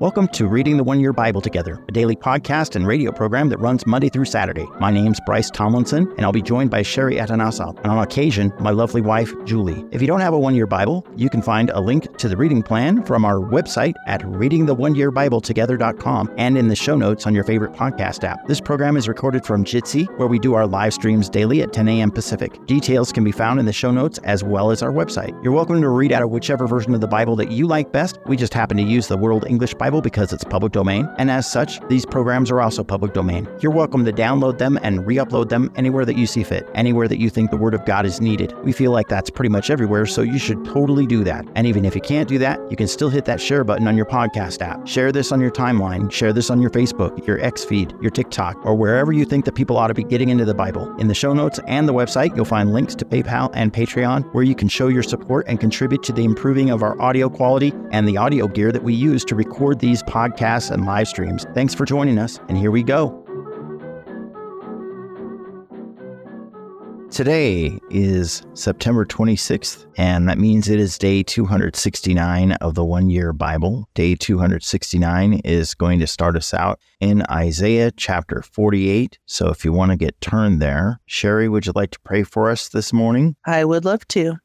Welcome to Reading the One Year Bible Together, a daily podcast and radio program that runs Monday through Saturday. My name's Bryce Tomlinson, and I'll be joined by Sherry Atanasoff, and on occasion, my lovely wife, Julie. If you don't have a one year Bible, you can find a link to the reading plan from our website at readingtheoneyearbibletogether.com and in the show notes on your favorite podcast app. This program is recorded from Jitsi, where we do our live streams daily at 10 a.m. Pacific. Details can be found in the show notes as well as our website. You're welcome to read out of whichever version of the Bible that you like best. We just happen to use the World English Bible because it's public domain, and as such, these programs are also public domain. You're welcome to download them and re upload them anywhere that you see fit, anywhere that you think the Word of God is needed. We feel like that's pretty much everywhere, so you should totally do that. And even if you can't do that, you can still hit that share button on your podcast app. Share this on your timeline, share this on your Facebook, your X feed, your TikTok, or wherever you think that people ought to be getting into the Bible. In the show notes and the website, you'll find links to PayPal and Patreon where you can show your support and contribute to the improving of our audio quality and the audio gear that we use to record these podcasts and live streams. Thanks for joining us, and here we go. Today is September 26th, and that means it is day 269 of the one year Bible. Day 269 is going to start us out in Isaiah chapter 48. So if you want to get turned there, Sherry, would you like to pray for us this morning? I would love to.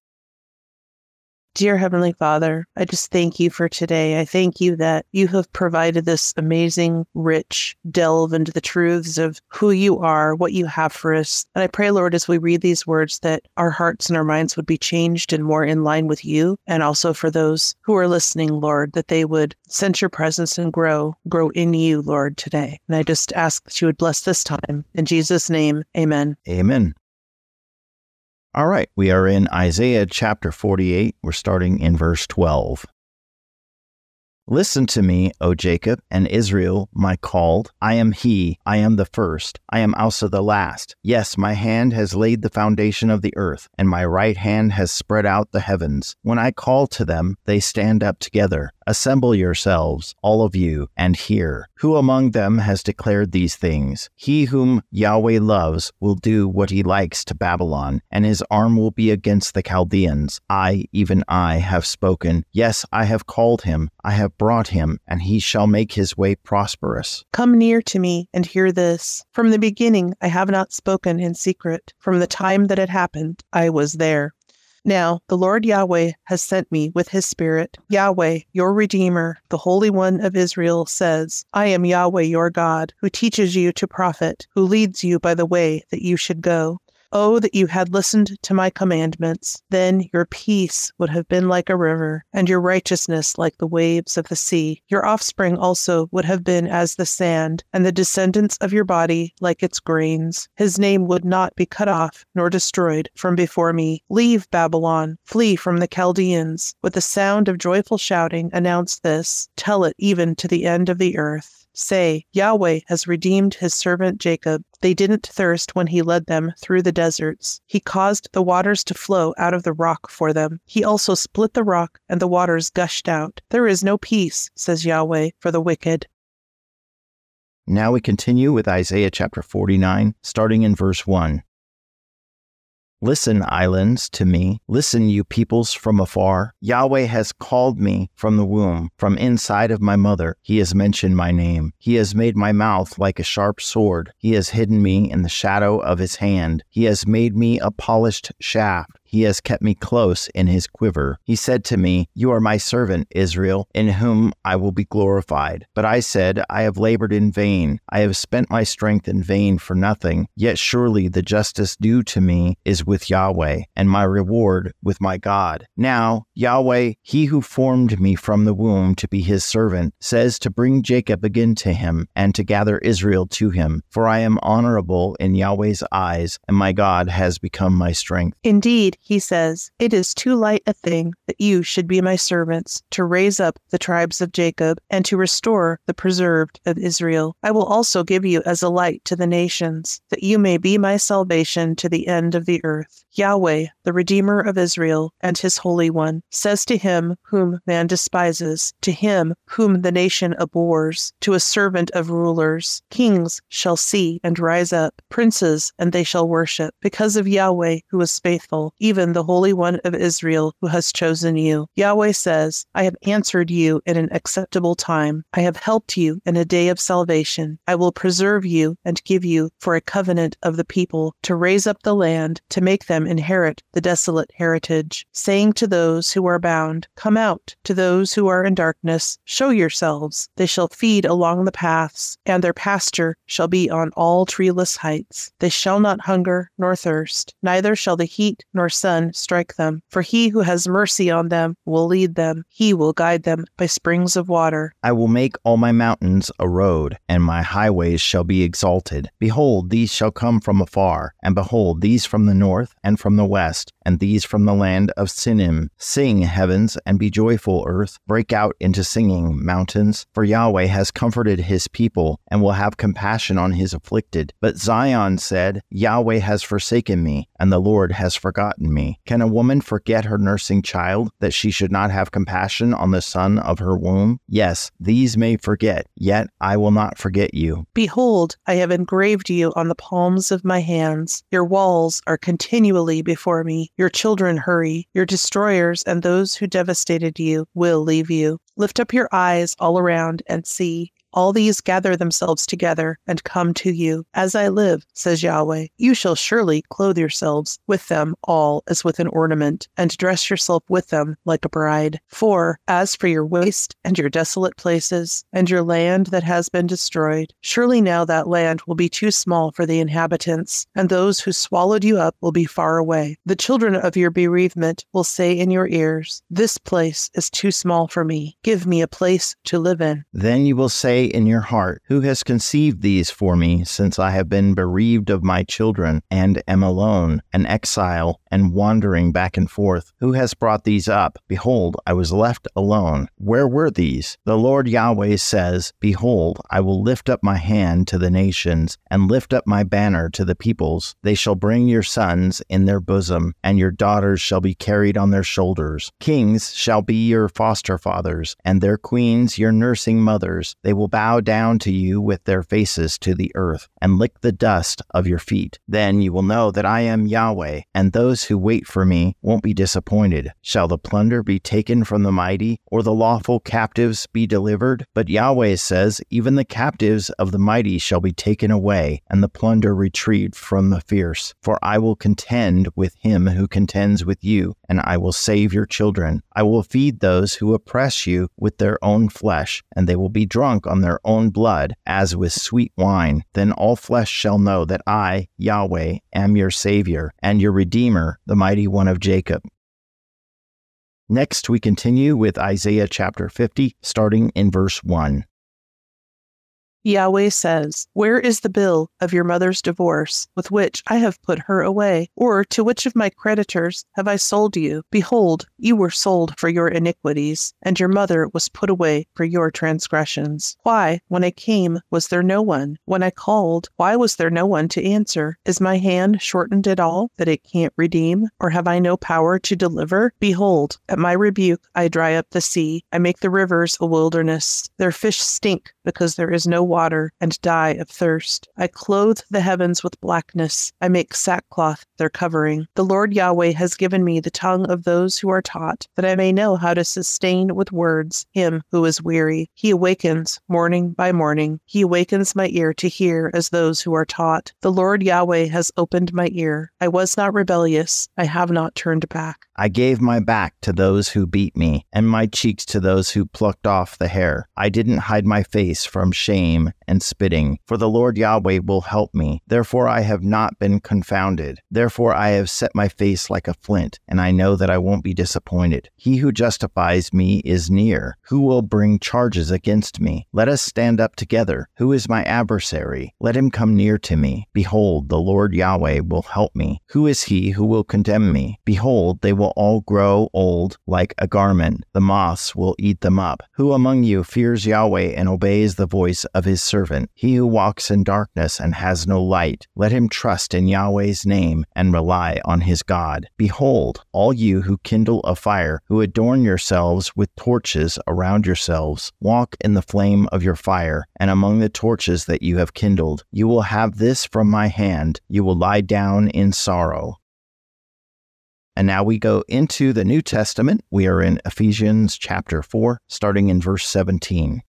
Dear Heavenly Father, I just thank you for today. I thank you that you have provided this amazing, rich delve into the truths of who you are, what you have for us. And I pray, Lord, as we read these words, that our hearts and our minds would be changed and more in line with you. And also for those who are listening, Lord, that they would sense your presence and grow, grow in you, Lord, today. And I just ask that you would bless this time. In Jesus' name, amen. Amen. All right, we are in Isaiah chapter 48. We're starting in verse 12. Listen to me, O Jacob, and Israel, my called. I am he, I am the first, I am also the last. Yes, my hand has laid the foundation of the earth, and my right hand has spread out the heavens. When I call to them, they stand up together. Assemble yourselves, all of you, and hear. Who among them has declared these things? He whom Yahweh loves will do what he likes to Babylon, and his arm will be against the Chaldeans. I, even I, have spoken. Yes, I have called him. I have brought him, and he shall make his way prosperous. Come near to me and hear this. From the beginning, I have not spoken in secret. From the time that it happened, I was there. Now, the Lord Yahweh has sent me with his Spirit. Yahweh, your Redeemer, the Holy One of Israel, says, I am Yahweh your God, who teaches you to profit, who leads you by the way that you should go. Oh, that you had listened to my commandments. Then your peace would have been like a river, and your righteousness like the waves of the sea. Your offspring also would have been as the sand, and the descendants of your body like its grains. His name would not be cut off nor destroyed from before me. Leave Babylon, flee from the Chaldeans. With the sound of joyful shouting, announce this. Tell it even to the end of the earth. Say, Yahweh has redeemed his servant Jacob. They didn't thirst when he led them through the deserts. He caused the waters to flow out of the rock for them. He also split the rock, and the waters gushed out. There is no peace, says Yahweh, for the wicked. Now we continue with Isaiah chapter 49, starting in verse 1. Listen, islands, to me. Listen, you peoples from afar. Yahweh has called me from the womb, from inside of my mother. He has mentioned my name. He has made my mouth like a sharp sword. He has hidden me in the shadow of his hand. He has made me a polished shaft. He has kept me close in his quiver. He said to me, You are my servant, Israel, in whom I will be glorified. But I said, I have labored in vain. I have spent my strength in vain for nothing. Yet surely the justice due to me is with Yahweh, and my reward with my God. Now, Yahweh, he who formed me from the womb to be his servant, says to bring Jacob again to him, and to gather Israel to him. For I am honorable in Yahweh's eyes, and my God has become my strength. Indeed, he says, It is too light a thing that you should be my servants, to raise up the tribes of Jacob, and to restore the preserved of Israel. I will also give you as a light to the nations, that you may be my salvation to the end of the earth. Yahweh, the Redeemer of Israel, and his Holy One, says to him whom man despises, to him whom the nation abhors, to a servant of rulers, Kings shall see and rise up, princes, and they shall worship, because of Yahweh who is faithful, even even the Holy One of Israel who has chosen you. Yahweh says, I have answered you in an acceptable time. I have helped you in a day of salvation. I will preserve you and give you for a covenant of the people to raise up the land, to make them inherit the desolate heritage, saying to those who are bound, Come out, to those who are in darkness, show yourselves. They shall feed along the paths, and their pasture shall be on all treeless heights. They shall not hunger nor thirst, neither shall the heat nor sun strike them. For he who has mercy on them will lead them, he will guide them by springs of water. I will make all my mountains a road, and my highways shall be exalted. Behold, these shall come from afar, and behold, these from the north and from the west, and these from the land of Sinim. Sing, heavens, and be joyful, earth. Break out into singing, mountains. For Yahweh has comforted his people, and will have compassion on his afflicted. But Zion said, Yahweh has forsaken me, and the Lord has forgotten me. Can a woman forget her nursing child, that she should not have compassion on the son of her womb? Yes, these may forget, yet I will not forget you. Behold, I have engraved you on the palms of my hands. Your walls are continually before me. Your children hurry. Your destroyers and those who devastated you will leave you. Lift up your eyes all around and see all these gather themselves together and come to you. As I live, says Yahweh, you shall surely clothe yourselves with them all as with an ornament, and dress yourself with them like a bride. For as for your waste and your desolate places, and your land that has been destroyed, surely now that land will be too small for the inhabitants, and those who swallowed you up will be far away. The children of your bereavement will say in your ears, This place is too small for me. Give me a place to live in. Then you will in your heart, Who has conceived these for me, since I have been bereaved of my children, and am alone, an exile, and wandering back and forth? Who has brought these up? Behold, I was left alone. Where were these? The Lord Yahweh says, Behold, I will lift up my hand to the nations, and lift up my banner to the peoples. They shall bring your sons in their bosom, and your daughters shall be carried on their shoulders. Kings shall be your foster fathers, and their queens your nursing mothers. They will bow down to you with their faces to the earth and lick the dust of your feet. Then you will know that I am Yahweh, and those who wait for me won't be disappointed. Shall the plunder be taken from the mighty, or the lawful captives be delivered? But Yahweh says, Even the captives of the mighty shall be taken away, and the plunder retrieved from the fierce. For I will contend with him who contends with you, and I will save your children. I will feed those who oppress you with their own flesh, and they will be drunk on their own blood, as with sweet wine. Then all flesh shall know that I, Yahweh, am your Savior, and your Redeemer, the mighty one of Jacob. Next, we continue with Isaiah chapter 50, starting in verse 1. Yahweh says, Where is the bill of your mother's divorce, with which I have put her away? Or to which of my creditors have I sold you? Behold, you were sold for your iniquities, and your mother was put away for your transgressions. Why, when I came, was there no one? When I called, why was there no one to answer? Is my hand shortened at all, that it can't redeem? Or have I no power to deliver? Behold, at my rebuke I dry up the sea, I make the rivers a wilderness. Their fish stink, because there is no water and die of thirst. I clothe the heavens with blackness. I make sackcloth their covering. The Lord Yahweh has given me the tongue of those who are taught, that I may know how to sustain with words him who is weary. He awakens morning by morning. He awakens my ear to hear as those who are taught. The Lord Yahweh has opened my ear. I was not rebellious. I have not turned back. I gave my back to those who beat me, and my cheeks to those who plucked off the hair. I didn't hide my face from shame and spitting, for the Lord Yahweh will help me. Therefore I have not been confounded. Therefore I have set my face like a flint, and I know that I won't be disappointed. He who justifies me is near. Who will bring charges against me? Let us stand up together. Who is my adversary? Let him come near to me. Behold, the Lord Yahweh will help me. Who is he who will condemn me? Behold, they will all grow old like a garment. The moths will eat them up. Who among you fears Yahweh and obeys the voice of his servant? He who walks in darkness and has no light, let him trust in Yahweh's name and rely on his God. Behold, all you who kindle a fire, who adorn yourselves with torches around yourselves, walk in the flame of your fire, and among the torches that you have kindled. You will have this from my hand. You will lie down in sorrow. And now we go into the New Testament. We are in Ephesians chapter 4, starting in verse 17.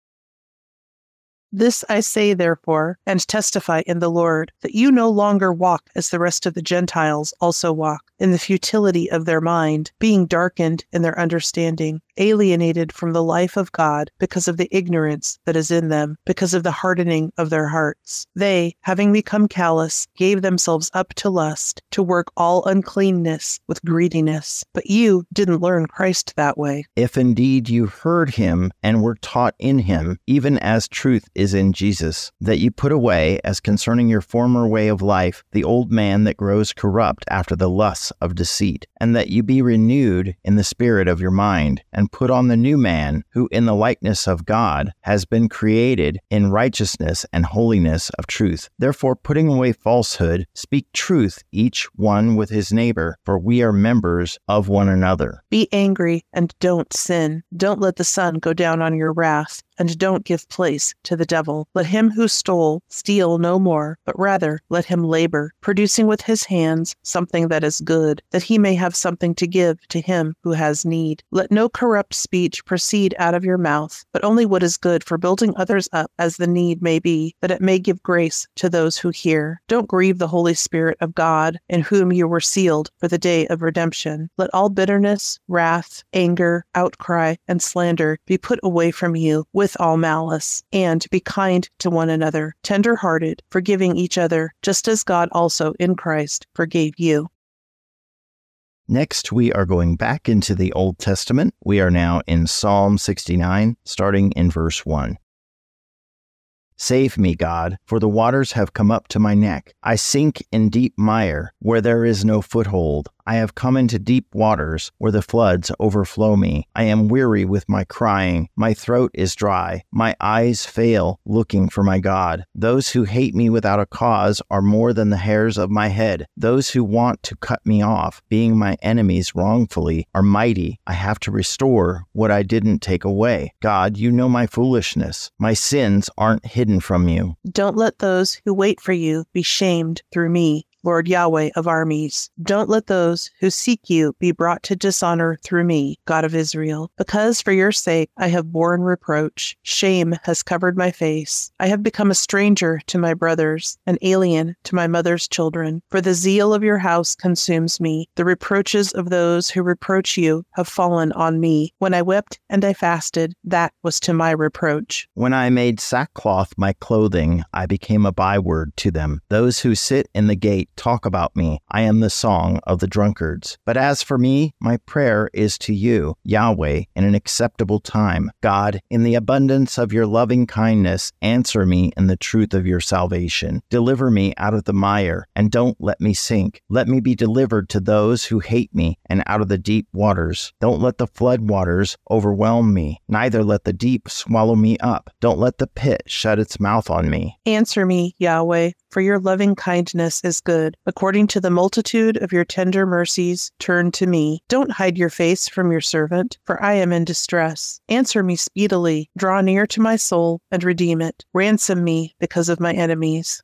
This I say, therefore, and testify in the Lord, that you no longer walk as the rest of the Gentiles also walk, in the futility of their mind, being darkened in their understanding, alienated from the life of God because of the ignorance that is in them, because of the hardening of their hearts. They, having become callous, gave themselves up to lust, to work all uncleanness with greediness. But you didn't learn Christ that way. If indeed you heard him and were taught in him, even as truth is in Jesus, that you put away, as concerning your former way of life, the old man that grows corrupt after the lusts of deceit, and that you be renewed in the spirit of your mind, and put on the new man, who in the likeness of God has been created in righteousness and holiness of truth. Therefore, putting away falsehood, speak truth each one with his neighbor, for we are members of one another. Be angry and don't sin. Don't let the sun go down on your wrath and don't give place to the devil. Let him who stole steal no more, but rather let him labor, producing with his hands something that is good, that he may have something to give to him who has need. Let no corrupt speech proceed out of your mouth, but only what is good for building others up as the need may be, that it may give grace to those who hear. Don't grieve the Holy Spirit of God, in whom you were sealed for the day of redemption. Let all bitterness, wrath, anger, outcry, and slander be put away from you with all malice, and be kind to one another, tender hearted, forgiving each other, just as God also in Christ forgave you. Next, we are going back into the Old Testament. We are now in Psalm 69, starting in verse 1. Save me, God, for the waters have come up to my neck. I sink in deep mire, where there is no foothold. I have come into deep waters where the floods overflow me. I am weary with my crying. My throat is dry. My eyes fail looking for my God. Those who hate me without a cause are more than the hairs of my head. Those who want to cut me off, being my enemies wrongfully, are mighty. I have to restore what I didn't take away. God, you know my foolishness. My sins aren't hidden from you. Don't let those who wait for you be shamed through me. Lord Yahweh of armies. Don't let those who seek you be brought to dishonor through me, God of Israel. Because for your sake I have borne reproach. Shame has covered my face. I have become a stranger to my brothers, an alien to my mother's children. For the zeal of your house consumes me. The reproaches of those who reproach you have fallen on me. When I wept and I fasted, that was to my reproach. When I made sackcloth my clothing, I became a byword to them. Those who sit in the gate talk about me. I am the song of the drunkards. But as for me, my prayer is to you, Yahweh, in an acceptable time. God, in the abundance of your loving kindness, answer me in the truth of your salvation. Deliver me out of the mire, and don't let me sink. Let me be delivered to those who hate me, and out of the deep waters. Don't let the flood waters overwhelm me, neither let the deep swallow me up. Don't let the pit shut its mouth on me. Answer me, Yahweh, for your loving kindness is good. According to the multitude of your tender mercies, turn to me. Don't hide your face from your servant, for I am in distress. Answer me speedily. Draw near to my soul and redeem it. Ransom me because of my enemies.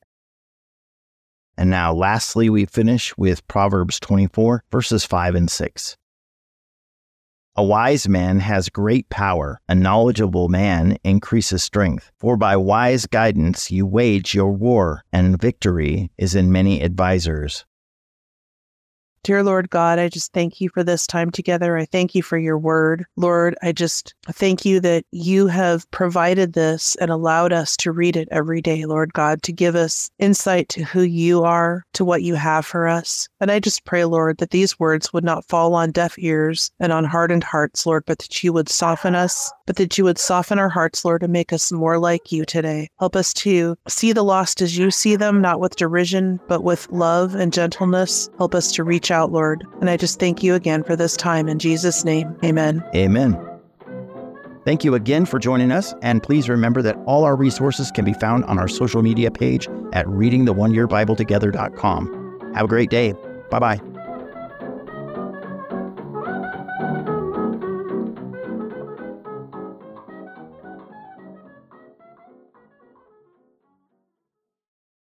And now, lastly, we finish with Proverbs 24, verses 5 and 6. A wise man has great power. A knowledgeable man increases strength. For by wise guidance you wage your war, and victory is in many advisers. Dear Lord God, I just thank you for this time together. I thank you for your word. Lord, I just thank you that you have provided this and allowed us to read it every day, Lord God, to give us insight to who you are, to what you have for us. And I just pray, Lord, that these words would not fall on deaf ears and on hardened hearts, Lord, but that you would soften us, but that you would soften our hearts, Lord, and make us more like you today. Help us to see the lost as you see them, not with derision, but with love and gentleness. Help us to reach out, Lord. And I just thank you again for this time. In Jesus' name, amen. Amen. Thank you again for joining us, and please remember that all our resources can be found on our social media page at readingtheoneyearbibletogethers.com. Have a great day. Bye bye.